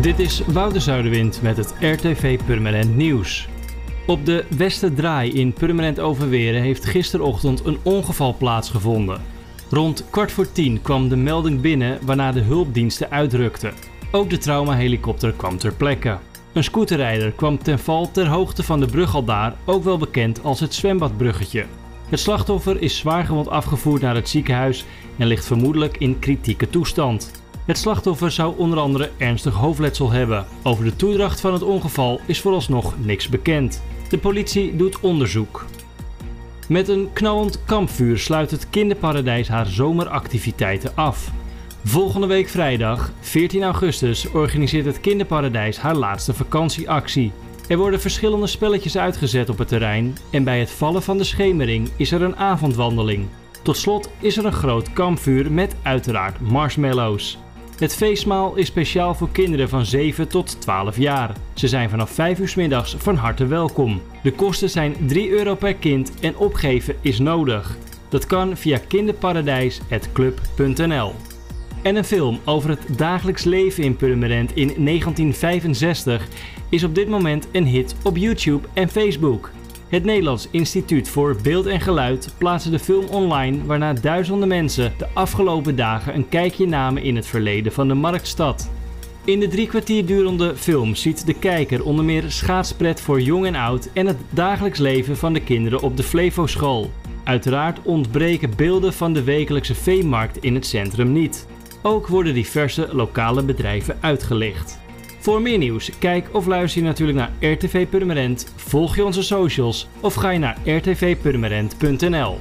Dit is Wouter Zuiderwind met het RTV Permanent Nieuws. Op de Westerdraai in Permanent Overweren heeft gisterochtend een ongeval plaatsgevonden. Rond kwart voor tien kwam de melding binnen waarna de hulpdiensten uitrukten. Ook de traumahelikopter kwam ter plekke. Een scooterrijder kwam ten val ter hoogte van de brug al daar, ook wel bekend als het zwembadbruggetje. Het slachtoffer is zwaargewond afgevoerd naar het ziekenhuis en ligt vermoedelijk in kritieke toestand. Het slachtoffer zou onder andere ernstig hoofdletsel hebben. Over de toedracht van het ongeval is vooralsnog niks bekend. De politie doet onderzoek. Met een knallend kampvuur sluit het kinderparadijs haar zomeractiviteiten af. Volgende week vrijdag, 14 augustus, organiseert het kinderparadijs haar laatste vakantieactie. Er worden verschillende spelletjes uitgezet op het terrein en bij het vallen van de schemering is er een avondwandeling. Tot slot is er een groot kampvuur met uiteraard marshmallows. Het feestmaal is speciaal voor kinderen van 7 tot 12 jaar. Ze zijn vanaf 5 uur s middags van harte welkom. De kosten zijn 3 euro per kind en opgeven is nodig. Dat kan via kinderparadijs.club.nl. En een film over het dagelijks leven in Purmerend in 1965 is op dit moment een hit op YouTube en Facebook. Het Nederlands Instituut voor Beeld en Geluid plaatste de film online waarna duizenden mensen de afgelopen dagen een kijkje namen in het verleden van de Marktstad. In de drie kwartier durende film ziet de kijker onder meer schaatspret voor jong en oud en het dagelijks leven van de kinderen op de Flevo school. Uiteraard ontbreken beelden van de wekelijkse veemarkt in het centrum niet. Ook worden diverse lokale bedrijven uitgelicht. Voor meer nieuws, kijk of luister je natuurlijk naar RTV Purmerend, volg je onze socials of ga je naar rtvpurmerend.nl.